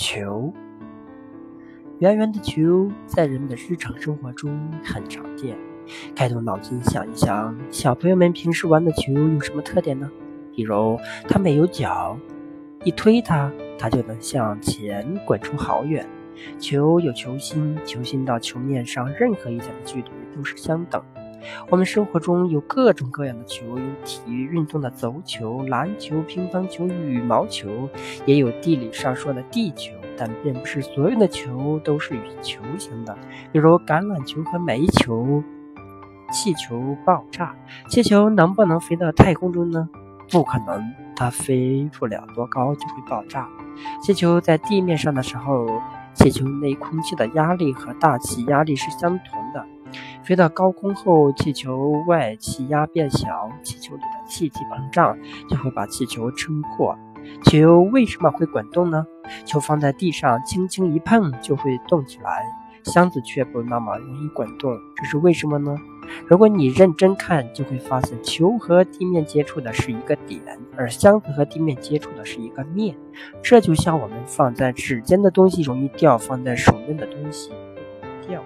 球，圆圆的球在人们的日常生活中很常见。开动脑筋想一想，小朋友们平时玩的球有什么特点呢？比如，它没有脚，一推它，它就能向前滚出好远。球有球心，球心到球面上任何一点的距离都是相等。我们生活中有各种各样的球，有体育运动的足球、篮球、乒乓球、羽毛球，也有地理上说的地球。但并不是所有的球都是与球形的，比如橄榄球和煤球。气球爆炸，气球能不能飞到太空中呢？不可能，它飞不了多高就会爆炸。气球在地面上的时候，气球内空气的压力和大气压力是相同。飞到高空后，气球外气压变小，气球里的气体膨胀，就会把气球撑破。球为什么会滚动呢？球放在地上，轻轻一碰就会动起来，箱子却不那么容易滚动，这是为什么呢？如果你认真看，就会发现球和地面接触的是一个点，而箱子和地面接触的是一个面。这就像我们放在指尖的东西容易掉，放在手边的东西不掉